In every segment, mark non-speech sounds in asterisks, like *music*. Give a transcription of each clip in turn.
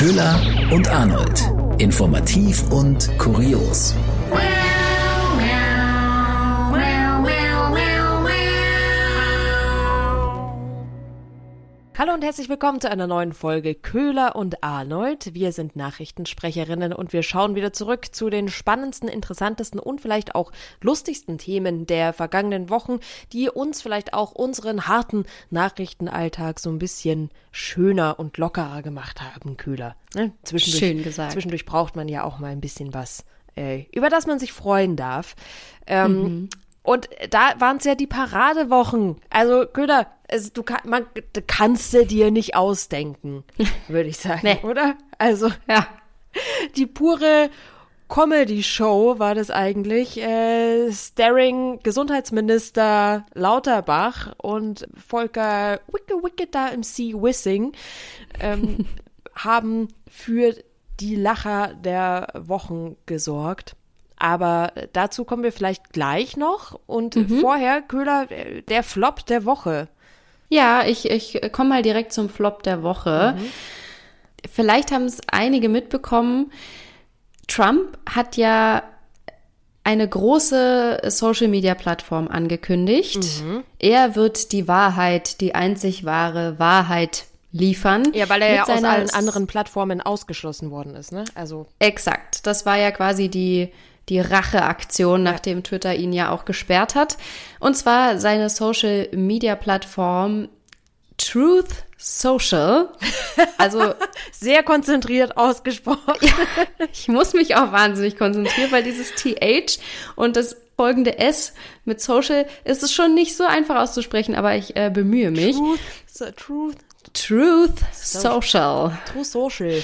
Köhler und Arnold. Informativ und kurios. Hallo und herzlich willkommen zu einer neuen Folge Köhler und Arnold. Wir sind Nachrichtensprecherinnen und wir schauen wieder zurück zu den spannendsten, interessantesten und vielleicht auch lustigsten Themen der vergangenen Wochen, die uns vielleicht auch unseren harten Nachrichtenalltag so ein bisschen schöner und lockerer gemacht haben, Köhler. Ne? Zwischendurch, Schön gesagt. Zwischendurch braucht man ja auch mal ein bisschen was, äh, über das man sich freuen darf. Ähm, Mhm. Und da waren es ja die Paradewochen. Also, Köhler, es, du, kann, man, du kannst du dir nicht ausdenken, *laughs* würde ich sagen, Nee. oder? Also, Ja. *laughs* die pure Comedy-Show war das eigentlich. Äh, starring Gesundheitsminister Lauterbach und Volker Wicke Wicke da im Sea Wissing ähm, *laughs* haben für die Lacher der Wochen gesorgt. Aber dazu kommen wir vielleicht gleich noch. Und vorher, Köhler, äh, der Flop der Woche. Ja, ich, ich komme mal direkt zum Flop der Woche. Vielleicht haben es einige mitbekommen. Trump hat ja eine große Social-Media-Plattform angekündigt. Er wird die Wahrheit, die einzig wahre Wahrheit liefern. Ja, weil er ja aus allen anderen Plattformen ausgeschlossen worden ist, ne? Also, Exakt. Das war ja quasi die, die Racheaktion, nachdem Twitter ihn ja auch gesperrt hat. Und zwar seine Social Media Plattform Truth Social. *laughs* Also sehr konzentriert ausgesprochen. *laughs* ich muss mich auch wahnsinnig konzentrieren, weil dieses TH und das folgende S mit Social ist es schon nicht so einfach auszusprechen, aber ich äh, bemühe mich. Truth, Truth, Truth Social. True Social.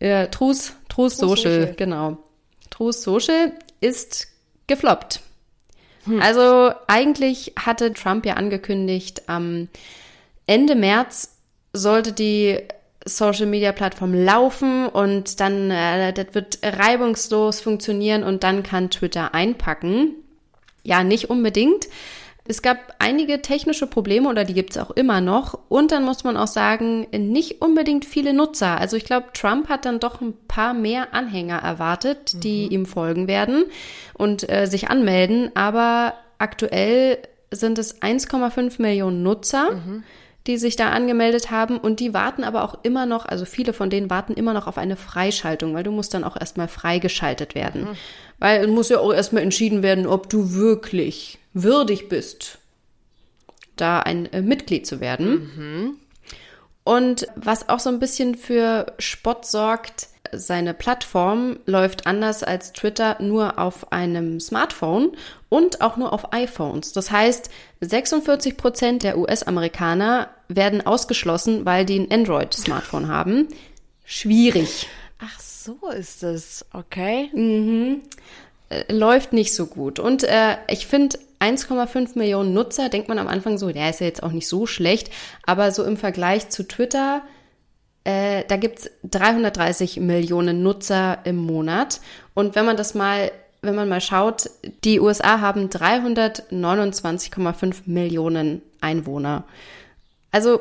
Ja, Truth, Truth Social, Social. genau. Truth Social ist gefloppt. Also eigentlich hatte Trump ja angekündigt, am Ende März sollte die Social Media Plattform laufen und dann äh, das wird reibungslos funktionieren und dann kann Twitter einpacken. Ja, nicht unbedingt. Es gab einige technische Probleme oder die gibt's auch immer noch. Und dann muss man auch sagen, nicht unbedingt viele Nutzer. Also ich glaube, Trump hat dann doch ein paar mehr Anhänger erwartet, die ihm folgen werden und äh, sich anmelden. Aber aktuell sind es 1,5 Millionen Nutzer. Die sich da angemeldet haben und die warten aber auch immer noch, also viele von denen warten immer noch auf eine Freischaltung, weil du musst dann auch erstmal freigeschaltet werden. Weil es muss ja auch erstmal entschieden werden, ob du wirklich würdig bist, da ein äh, Mitglied zu werden. Und was auch so ein bisschen für Spott sorgt, seine Plattform läuft anders als Twitter nur auf einem Smartphone und auch nur auf iPhones. Das heißt, 46 Prozent der US-Amerikaner werden ausgeschlossen, weil die ein Android-Smartphone haben. Schwierig. Ach, so ist es. Okay. Äh, läuft nicht so gut. Und äh, ich finde, 1,5 Millionen Nutzer, denkt man am Anfang so, der ist ja jetzt auch nicht so schlecht, aber so im Vergleich zu Twitter, äh, da gibt's 330 Millionen Nutzer im Monat. Und wenn man das mal, wenn man mal schaut, die USA haben 329,5 Millionen Einwohner. Also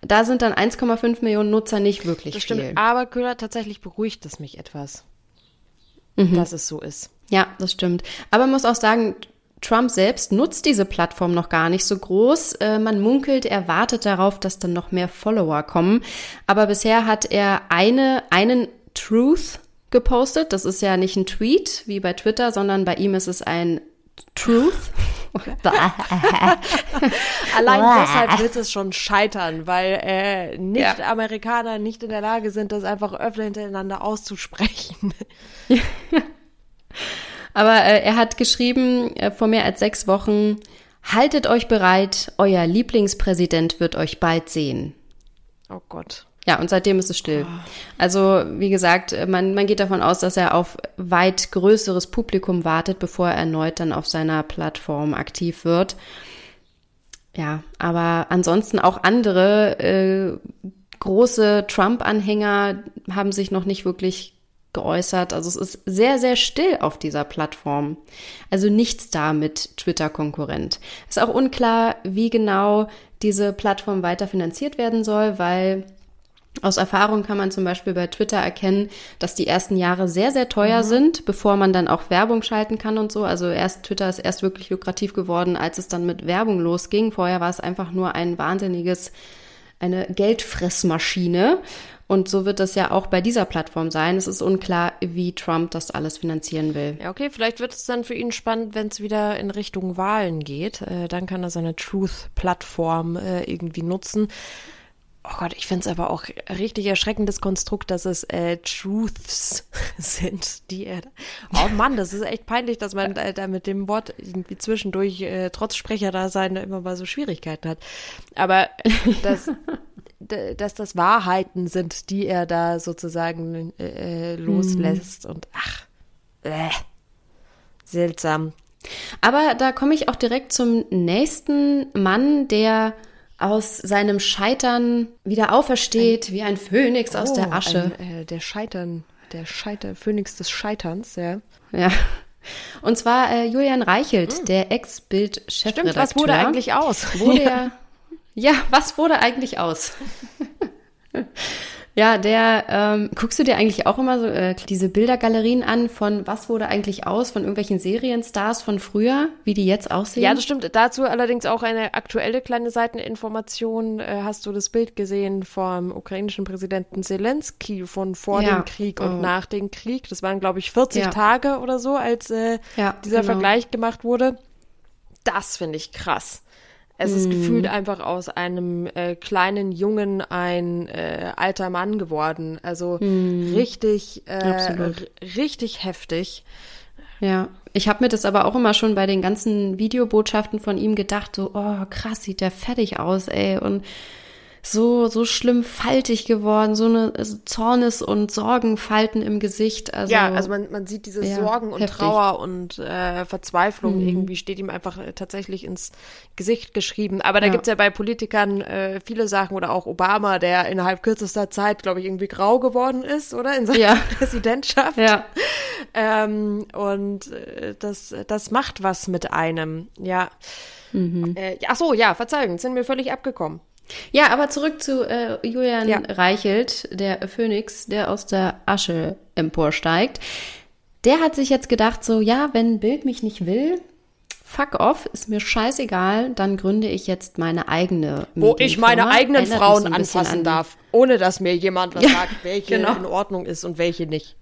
da sind dann 1,5 Millionen Nutzer nicht wirklich Das viel. stimmt. Aber Köhler, tatsächlich beruhigt es mich etwas, Mhm. dass es so ist. Ja, das stimmt. Aber man muss auch sagen, Trump selbst nutzt diese Plattform noch gar nicht so groß. Äh, man munkelt, er wartet darauf, dass dann noch mehr Follower kommen. Aber bisher hat er eine, einen Truth gepostet. Das ist ja nicht ein Tweet wie bei Twitter, sondern bei ihm ist es ein Truth. *laughs* Allein deshalb wird es schon scheitern, weil äh, Nicht-Amerikaner nicht in der Lage sind, das einfach öfter hintereinander auszusprechen. *laughs* Aber äh, er hat geschrieben äh, vor mehr als sechs Wochen, haltet euch bereit, euer Lieblingspräsident wird euch bald sehen. Oh Gott. Ja, und seitdem ist es still. Also, wie gesagt, äh, man, man geht davon aus, dass er auf weit größeres Publikum wartet, bevor er erneut dann auf seiner Plattform aktiv wird. Ja, aber ansonsten auch andere äh, große Trump-Anhänger haben sich noch nicht wirklich geäußert. Also es ist sehr, sehr still auf dieser Plattform. Also nichts da mit Twitter-Konkurrent. Ist auch unklar, wie genau diese Plattform weiter finanziert werden soll, weil Aus Erfahrung kann man zum Beispiel bei Twitter erkennen, dass die ersten Jahre sehr, sehr teuer mhm. sind, bevor man dann auch Werbung schalten kann und so. Also erst Twitter ist erst wirklich lukrativ geworden, als es dann mit Werbung losging. Vorher war es einfach nur ein wahnsinniges, eine Geldfressmaschine. Und so wird das ja auch bei dieser Plattform sein. Es ist unklar, wie Trump das alles finanzieren will. Ja, okay, vielleicht wird es dann für ihn spannend, wenn es wieder in Richtung Wahlen geht. Äh, dann kann er seine Truth-Plattform äh, irgendwie nutzen. Oh Gott, ich finde es aber auch richtig erschreckendes Konstrukt, dass es äh, Truths *laughs* sind, die er. Oh Mann, das ist echt peinlich, dass man äh, da mit dem Wort irgendwie zwischendurch äh, trotz Sprecherdasein immer mal so Schwierigkeiten hat. Aber *laughs* das, dass das Wahrheiten sind, die er da sozusagen äh, loslässt hm. und ach, äh, seltsam. Aber da komme ich auch direkt zum nächsten Mann, der aus seinem Scheitern wieder aufersteht, ein, wie ein Phönix oh, aus der oh, Asche. Ein, äh, der Scheitern, der Scheiter, Phönix des Scheiterns, ja. Ja. Und zwar äh, Julian Reichelt, hm. der Ex-Bild-Chefredakteur. Stimmt, was wurde eigentlich aus? Wurde ja. ja, was wurde eigentlich aus? *laughs* Ja, der, ähm, guckst du dir eigentlich auch immer so äh, diese Bildergalerien an von was wurde eigentlich aus von irgendwelchen Serienstars von früher, wie die jetzt aussehen? Ja, das stimmt. Dazu allerdings auch eine aktuelle kleine Seiteninformation. Äh, hast du das Bild gesehen vom ukrainischen Präsidenten Zelensky von vor ja. dem Krieg und oh. nach dem Krieg? Das waren, glaube ich, 40 ja. Tage oder so, als äh, ja, dieser genau. Vergleich gemacht wurde. Das finde ich krass. Es ist mm. gefühlt einfach aus einem äh, kleinen Jungen ein äh, alter Mann geworden. Also mm. richtig, äh, richtig heftig. Ja, ich habe mir das aber auch immer schon bei den ganzen Videobotschaften von ihm gedacht, so, oh krass, sieht der fertig aus, ey. Und so, so schlimm faltig geworden, so eine Zornes- und Sorgenfalten im Gesicht. Also, ja, also man, man sieht diese ja, Sorgen und heftig. Trauer und äh, Verzweiflung mhm. irgendwie steht ihm einfach äh, tatsächlich ins Gesicht geschrieben. Aber da ja. gibt's ja bei Politikern äh, viele Sachen oder auch Obama, der innerhalb kürzester Zeit, glaube ich, irgendwie grau geworden ist, oder? In seiner ja. *laughs* Präsidentschaft. Ja. Ähm, und äh, das, das macht was mit einem, ja. Mhm. Äh, ach so, ja, Verzeihung, sind mir völlig abgekommen. Ja, aber zurück zu äh, Julian ja. Reichelt, der Phönix, der aus der Asche emporsteigt. Der hat sich jetzt gedacht, so, ja, wenn Bild mich nicht will, fuck off, ist mir scheißegal, dann gründe ich jetzt meine eigene Wo ich meine eigenen Erinnert Frauen anfassen an darf, ohne dass mir jemand was ja, sagt, welche genau. in Ordnung ist und welche nicht.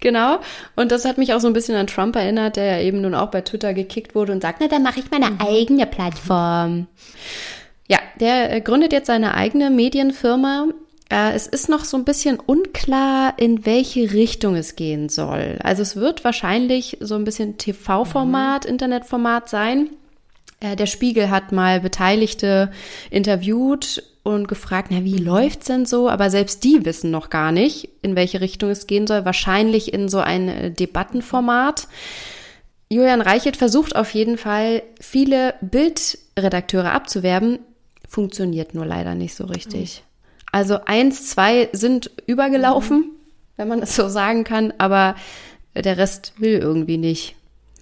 Genau. Und das hat mich auch so ein bisschen an Trump erinnert, der ja eben nun auch bei Twitter gekickt wurde und sagt, na, dann mache ich meine mhm. eigene Plattform. Ja, der äh, gründet jetzt seine eigene Medienfirma. Äh, es ist noch so ein bisschen unklar, in welche Richtung es gehen soll. Also es wird wahrscheinlich so ein bisschen TV-Format, mhm. Internetformat sein. Äh, der Spiegel hat mal Beteiligte interviewt und gefragt, na, wie läuft's denn so? Aber selbst die wissen noch gar nicht, in welche Richtung es gehen soll. Wahrscheinlich in so ein Debattenformat. Julian Reichelt versucht auf jeden Fall, viele Bildredakteure abzuwerben, funktioniert nur leider nicht so richtig. Also eins, zwei sind übergelaufen, mhm. wenn man das so sagen kann, aber der Rest will irgendwie nicht.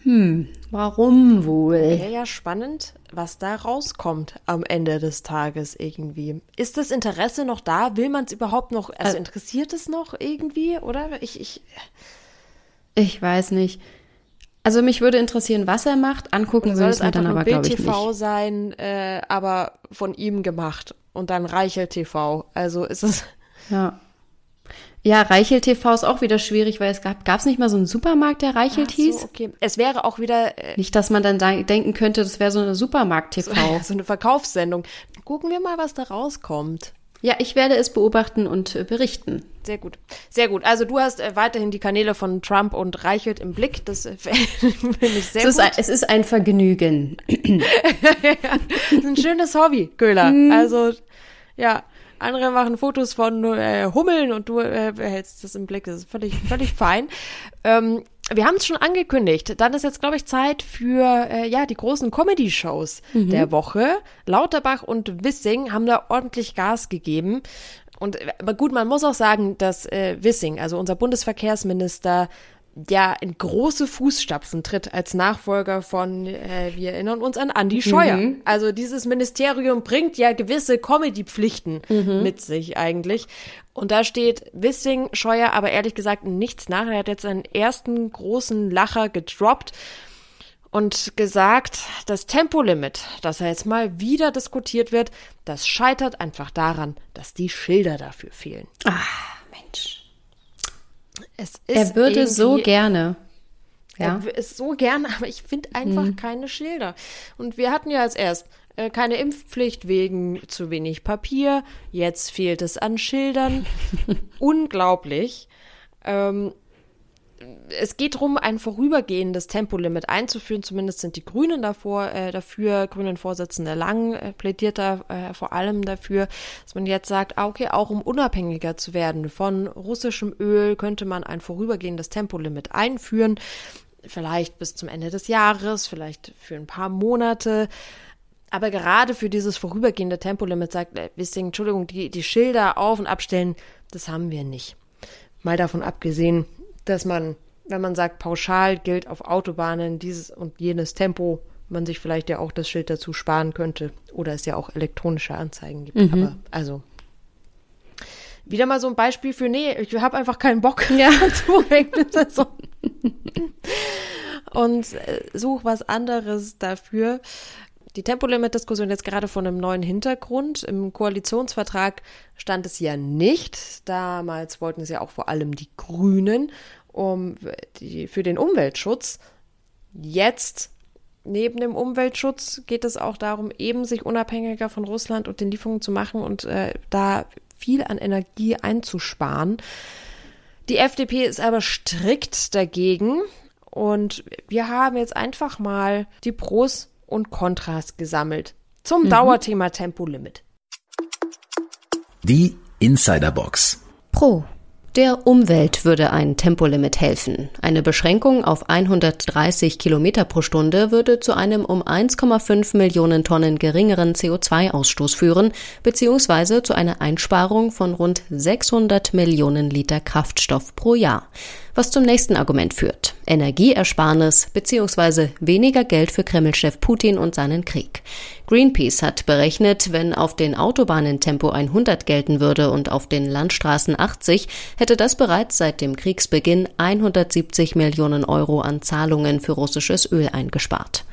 Hm, warum wohl? Ja, ja, spannend, was da rauskommt am Ende des Tages irgendwie. Ist das Interesse noch da? Will man es überhaupt noch? Also interessiert es noch irgendwie, oder? Ich, ich. Ich weiß nicht. Also mich würde interessieren, was er macht. Angucken würde es mir dann aber, glaube ich, nicht. TV sein, äh, aber von ihm gemacht. Und dann Reichel TV. Also ist es... Ja. Ja, Reichel TV ist auch wieder schwierig, weil es gab, gab es nicht mal so einen Supermarkt, der Reichelt Ach so, hieß? okay. Es wäre auch wieder. Äh, nicht, dass man dann denken könnte, das wäre so eine Supermarkt-TV. So, *laughs* so, eine Verkaufssendung. Gucken wir mal, was da rauskommt. Ja, ich werde es beobachten und äh, berichten. Sehr gut. Sehr gut. Also du hast äh, weiterhin die Kanäle von Trump und Reichelt im Blick. Das äh, *laughs* finde ich sehr es gut. Ist ein, es ist ein Vergnügen. ja, *laughs* ein schönes Hobby, Köhler. Mhm. Also, ja. Andere machen Fotos von äh, Hummeln und du äh, behältst das im Blick. Das ist völlig, völlig fein. Ähm, wir haben es schon angekündigt. Dann ist jetzt, glaube ich, Zeit für äh, ja die großen Comedy-Shows mhm. der Woche. Lauterbach und Wissing haben da ordentlich Gas gegeben. Und aber gut, man muss auch sagen, dass äh, Wissing, also unser Bundesverkehrsminister, ja in große Fußstapfen tritt als Nachfolger von, äh, wir erinnern uns an Andy Scheuer. Mhm. Also dieses Ministerium bringt ja gewisse Comedy-Pflichten mhm. mit sich eigentlich. Und da steht Wissing Scheuer aber ehrlich gesagt nichts nach. Er hat jetzt seinen ersten großen Lacher gedroppt und gesagt, das Tempolimit, das er jetzt mal wieder diskutiert wird, das scheitert einfach daran, dass die Schilder dafür fehlen. Ah, ist er würde so gerne. Ja. Er ist so gerne, aber ich finde einfach hm. keine Schilder. Und wir hatten ja als erst äh, keine Impfpflicht wegen zu wenig Papier. Jetzt fehlt es an Schildern. *laughs* Unglaublich. Ähm, es geht darum, ein vorübergehendes Tempolimit einzuführen. Zumindest sind die Grünen davor, äh, dafür, Grünen Vorsitzende Lang äh, plädiert da äh, vor allem dafür, dass man jetzt sagt, ah, okay, auch um unabhängiger zu werden von russischem Öl, könnte man ein vorübergehendes Tempolimit einführen. Vielleicht bis zum Ende des Jahres, vielleicht für ein paar Monate. Aber gerade für dieses vorübergehende Tempolimit sagt äh, Wissing, Entschuldigung, die, die Schilder auf- und abstellen, das haben wir nicht. Mal davon abgesehen, dass man, wenn man sagt, pauschal gilt auf Autobahnen dieses und jenes Tempo, man sich vielleicht ja auch das Schild dazu sparen könnte. Oder es ja auch elektronische Anzeigen gibt. Mhm. Aber also wieder mal so ein Beispiel für, nee, ich habe einfach keinen Bock *laughs* ja. zu so. Und äh, such was anderes dafür. Die Tempolimit-Diskussion jetzt gerade von einem neuen Hintergrund. Im Koalitionsvertrag stand es ja nicht. Damals wollten es ja auch vor allem die Grünen um die, für den Umweltschutz. Jetzt neben dem Umweltschutz geht es auch darum, eben sich unabhängiger von Russland und den Lieferungen zu machen und äh, da viel an Energie einzusparen. Die FDP ist aber strikt dagegen und wir haben jetzt einfach mal die Pros und Kontras gesammelt zum mhm. Dauerthema Tempolimit. Die Insiderbox. Pro. Der Umwelt würde ein Tempolimit helfen. Eine Beschränkung auf 130 Kilometer pro Stunde würde zu einem um 1,5 Millionen Tonnen geringeren CO2-Ausstoß führen, beziehungsweise zu einer Einsparung von rund 600 Millionen Liter Kraftstoff pro Jahr was zum nächsten Argument führt. Energieersparnis bzw. weniger Geld für Kremlchef Putin und seinen Krieg. Greenpeace hat berechnet, wenn auf den Autobahnen Tempo 100 gelten würde und auf den Landstraßen 80, hätte das bereits seit dem Kriegsbeginn 170 Millionen Euro an Zahlungen für russisches Öl eingespart.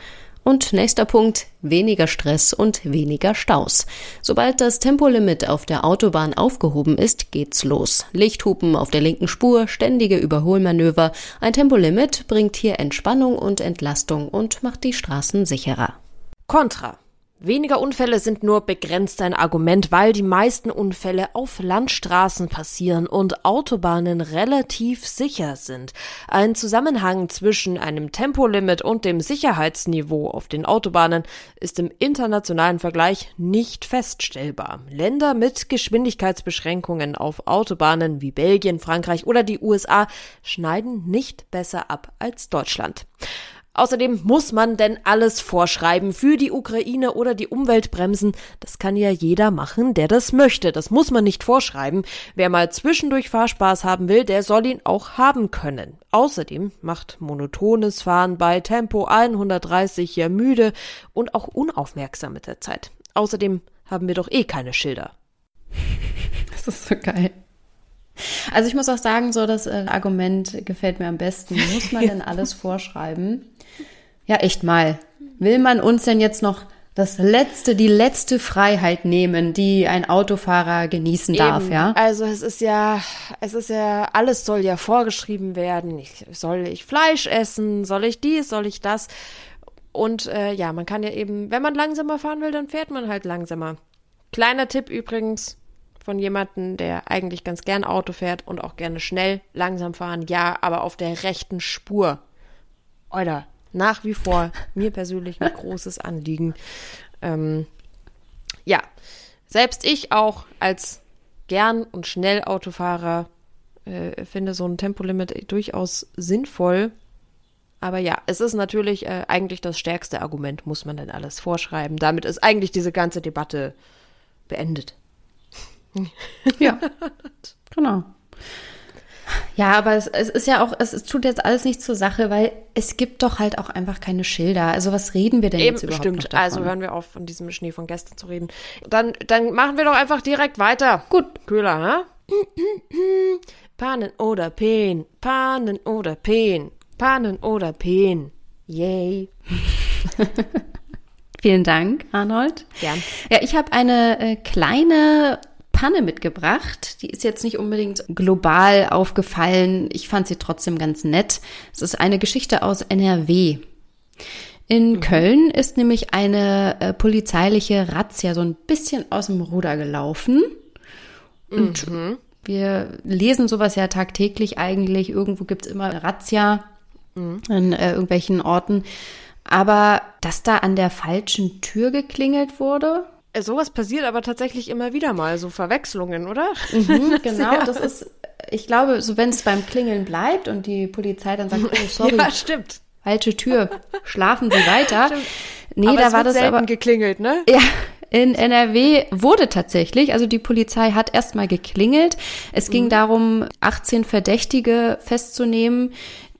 Und nächster Punkt, weniger Stress und weniger Staus. Sobald das Tempolimit auf der Autobahn aufgehoben ist, geht's los. Lichthupen auf der linken Spur, ständige Überholmanöver. Ein Tempolimit bringt hier Entspannung und Entlastung und macht die Straßen sicherer. Contra. Weniger Unfälle sind nur begrenzt ein Argument, weil die meisten Unfälle auf Landstraßen passieren und Autobahnen relativ sicher sind. Ein Zusammenhang zwischen einem Tempolimit und dem Sicherheitsniveau auf den Autobahnen ist im internationalen Vergleich nicht feststellbar. Länder mit Geschwindigkeitsbeschränkungen auf Autobahnen wie Belgien, Frankreich oder die USA schneiden nicht besser ab als Deutschland. Außerdem muss man denn alles vorschreiben für die Ukraine oder die Umweltbremsen. Das kann ja jeder machen, der das möchte. Das muss man nicht vorschreiben. Wer mal zwischendurch Fahrspaß haben will, der soll ihn auch haben können. Außerdem macht monotones Fahren bei Tempo 130 ja müde und auch unaufmerksam mit der Zeit. Außerdem haben wir doch eh keine Schilder. *laughs* Das ist so geil. Also ich muss auch sagen, so das äh, Argument gefällt mir am besten. Muss man *laughs* denn alles vorschreiben? Ja, echt mal. Will man uns denn jetzt noch das letzte, die letzte Freiheit nehmen, die ein Autofahrer genießen Eben. darf, ja? Also es ist ja, es ist ja, alles soll ja vorgeschrieben werden. Ich, soll ich Fleisch essen? Soll ich dies? Soll ich das? Und äh, ja, man kann ja eben, wenn man langsamer fahren will, dann fährt man halt langsamer. Kleiner Tipp übrigens von jemandem, der eigentlich ganz gern Auto fährt und auch gerne schnell langsam fahren, ja, aber auf der rechten Spur. Oder nach wie vor mir persönlich ein *laughs* großes Anliegen. Ähm, ja, selbst ich auch als gern und schnell Autofahrer äh, finde so ein Tempolimit durchaus sinnvoll. Aber ja, es ist natürlich äh, eigentlich das stärkste Argument, muss man denn alles vorschreiben. Damit ist eigentlich diese ganze Debatte beendet. Ja, *laughs* genau. Ja, aber es, es ist ja auch, es, es tut jetzt alles nicht zur Sache, weil es gibt doch halt auch einfach keine Schilder. Also was reden wir denn Eben, jetzt überhaupt stimmt. davon? Also hören wir auf, von diesem Schnee von gestern zu reden. Dann, dann machen wir doch einfach direkt weiter. Gut. Köhler, ne? Pannen oder Peen, Pannen oder Peen, Pannen oder Peen. Yay. *laughs* Vielen Dank, Arnold. Gern. Ja, ich habe eine äh, kleine Panne mitgebracht. Die ist jetzt nicht unbedingt global aufgefallen. Ich fand sie trotzdem ganz nett. Es ist eine Geschichte aus NRW. In Köln ist nämlich eine äh, polizeiliche Razzia so ein bisschen aus dem Ruder gelaufen. Und wir lesen sowas ja tagtäglich eigentlich. Irgendwo gibt's immer eine Razzia an äh, irgendwelchen Orten. Aber dass da an der falschen Tür geklingelt wurde, Sowas passiert aber tatsächlich immer wieder mal, so Verwechslungen, oder? Mhm, *laughs* genau, das ist, ich glaube, so wenn es beim Klingeln bleibt und die Polizei dann sagt, oh, sorry, Ja, stimmt. falsche Tür, schlafen Sie weiter. Nee, aber da war das aber. geklingelt, ne? Ja, in NRW wurde tatsächlich, also die Polizei hat erstmal geklingelt. Es ging darum, 18 Verdächtige festzunehmen,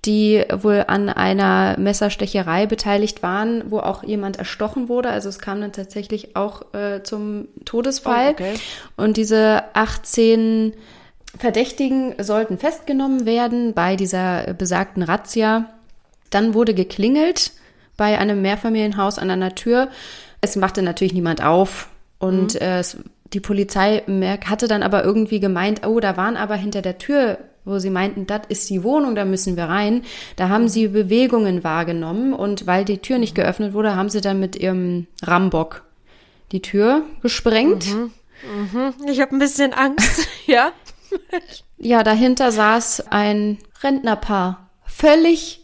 die wohl an einer Messerstecherei beteiligt waren, wo auch jemand erstochen wurde. Also es kam dann tatsächlich auch äh, zum Todesfall. Oh, okay. Und diese 18 Verdächtigen sollten festgenommen werden bei dieser besagten Razzia. Dann wurde geklingelt bei einem Mehrfamilienhaus an einer Tür. Es machte natürlich niemand auf und äh, es, die Polizei hatte dann aber irgendwie gemeint, oh, da waren aber hinter der Tür, wo sie meinten, das ist die Wohnung, da müssen wir rein. Da haben sie Bewegungen wahrgenommen und weil die Tür nicht geöffnet wurde, haben sie dann mit ihrem Rambock die Tür gesprengt. Ich habe ein bisschen Angst, *laughs* ja? Ja, dahinter saß ein Rentnerpaar. Völlig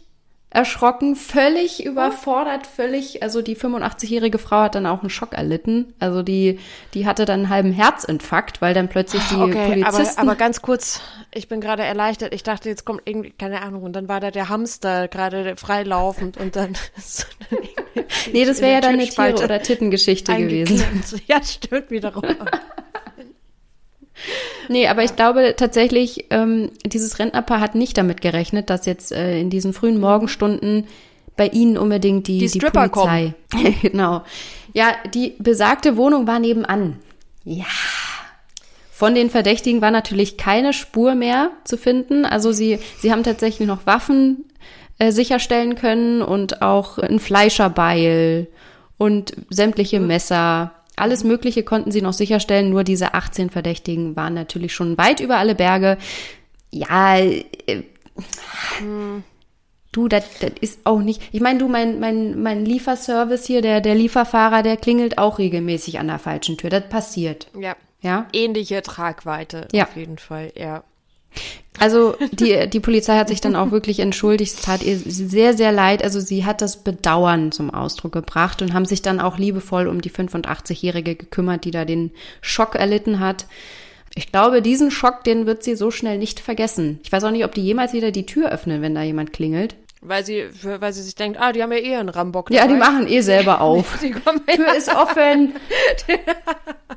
erschrocken, völlig überfordert, völlig, also die 85-jährige Frau hat dann auch einen Schock erlitten. Also die, die hatte dann einen halben Herzinfarkt, weil dann plötzlich die Okay, aber, Polizisten. aber ganz kurz, ich bin gerade erleichtert. Ich dachte, jetzt kommt irgendwie, keine Ahnung, und dann war da der Hamster gerade freilaufend und dann *laughs* so *laughs* nee, das wäre ja dann eine Türspalte oder Tittengeschichte gewesen. *laughs* Ja, stimmt wiederum. Nee, aber ich glaube tatsächlich, ähm, dieses Rentnerpaar hat nicht damit gerechnet, dass jetzt äh, in diesen frühen Morgenstunden bei ihnen unbedingt die, Die Stripper Polizei. *laughs* genau. Ja, die besagte Wohnung war nebenan. Ja. Von den Verdächtigen war natürlich keine Spur mehr zu finden. Also sie, sie haben tatsächlich noch Waffen äh, sicherstellen können und auch ein Fleischerbeil und sämtliche Messer. Alles Mögliche konnten sie noch sicherstellen, nur diese 18 Verdächtigen waren natürlich schon weit über alle Berge. Ja, äh, du, das das ist auch nicht. Ich meine, du, mein, mein, mein Lieferservice hier, der, der Lieferfahrer, der klingelt auch regelmäßig an der falschen Tür. Das passiert. Ja. Ja. Ähnliche Tragweite, Ja. auf jeden Fall, ja. Also die, die Polizei hat sich dann auch wirklich entschuldigt. Es tat ihr sehr, sehr leid. Also sie hat das Bedauern zum Ausdruck gebracht und haben sich dann auch liebevoll um die 85-Jährige gekümmert, die da den Schock erlitten hat. Ich glaube, diesen Schock, den wird sie so schnell nicht vergessen. Ich weiß auch nicht, ob die jemals wieder die Tür öffnen, wenn da jemand klingelt. Weil sie, weil sie sich denkt, ah, die haben ja eh einen Rambock Ja, die dabei. machen eh selber *laughs* auf. Die kommen Tür ist offen. *laughs*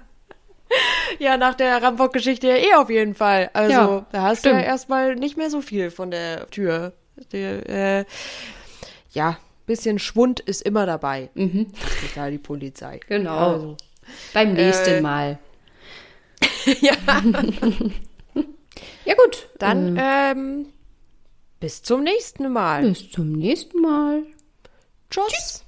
*laughs* ja nach der Rambock-Geschichte ja eh auf jeden Fall. Also Ja, da hast du stimmt. ja erstmal nicht mehr so viel von der Tür. Die, äh, ja, bisschen Schwund ist immer dabei. Mhm. Egal die Polizei. Genau. Also. Beim nächsten Äh, Mal. *laughs* Ja, Ja gut, dann ähm, bis zum nächsten Mal. bis zum nächsten Mal. Tschüss.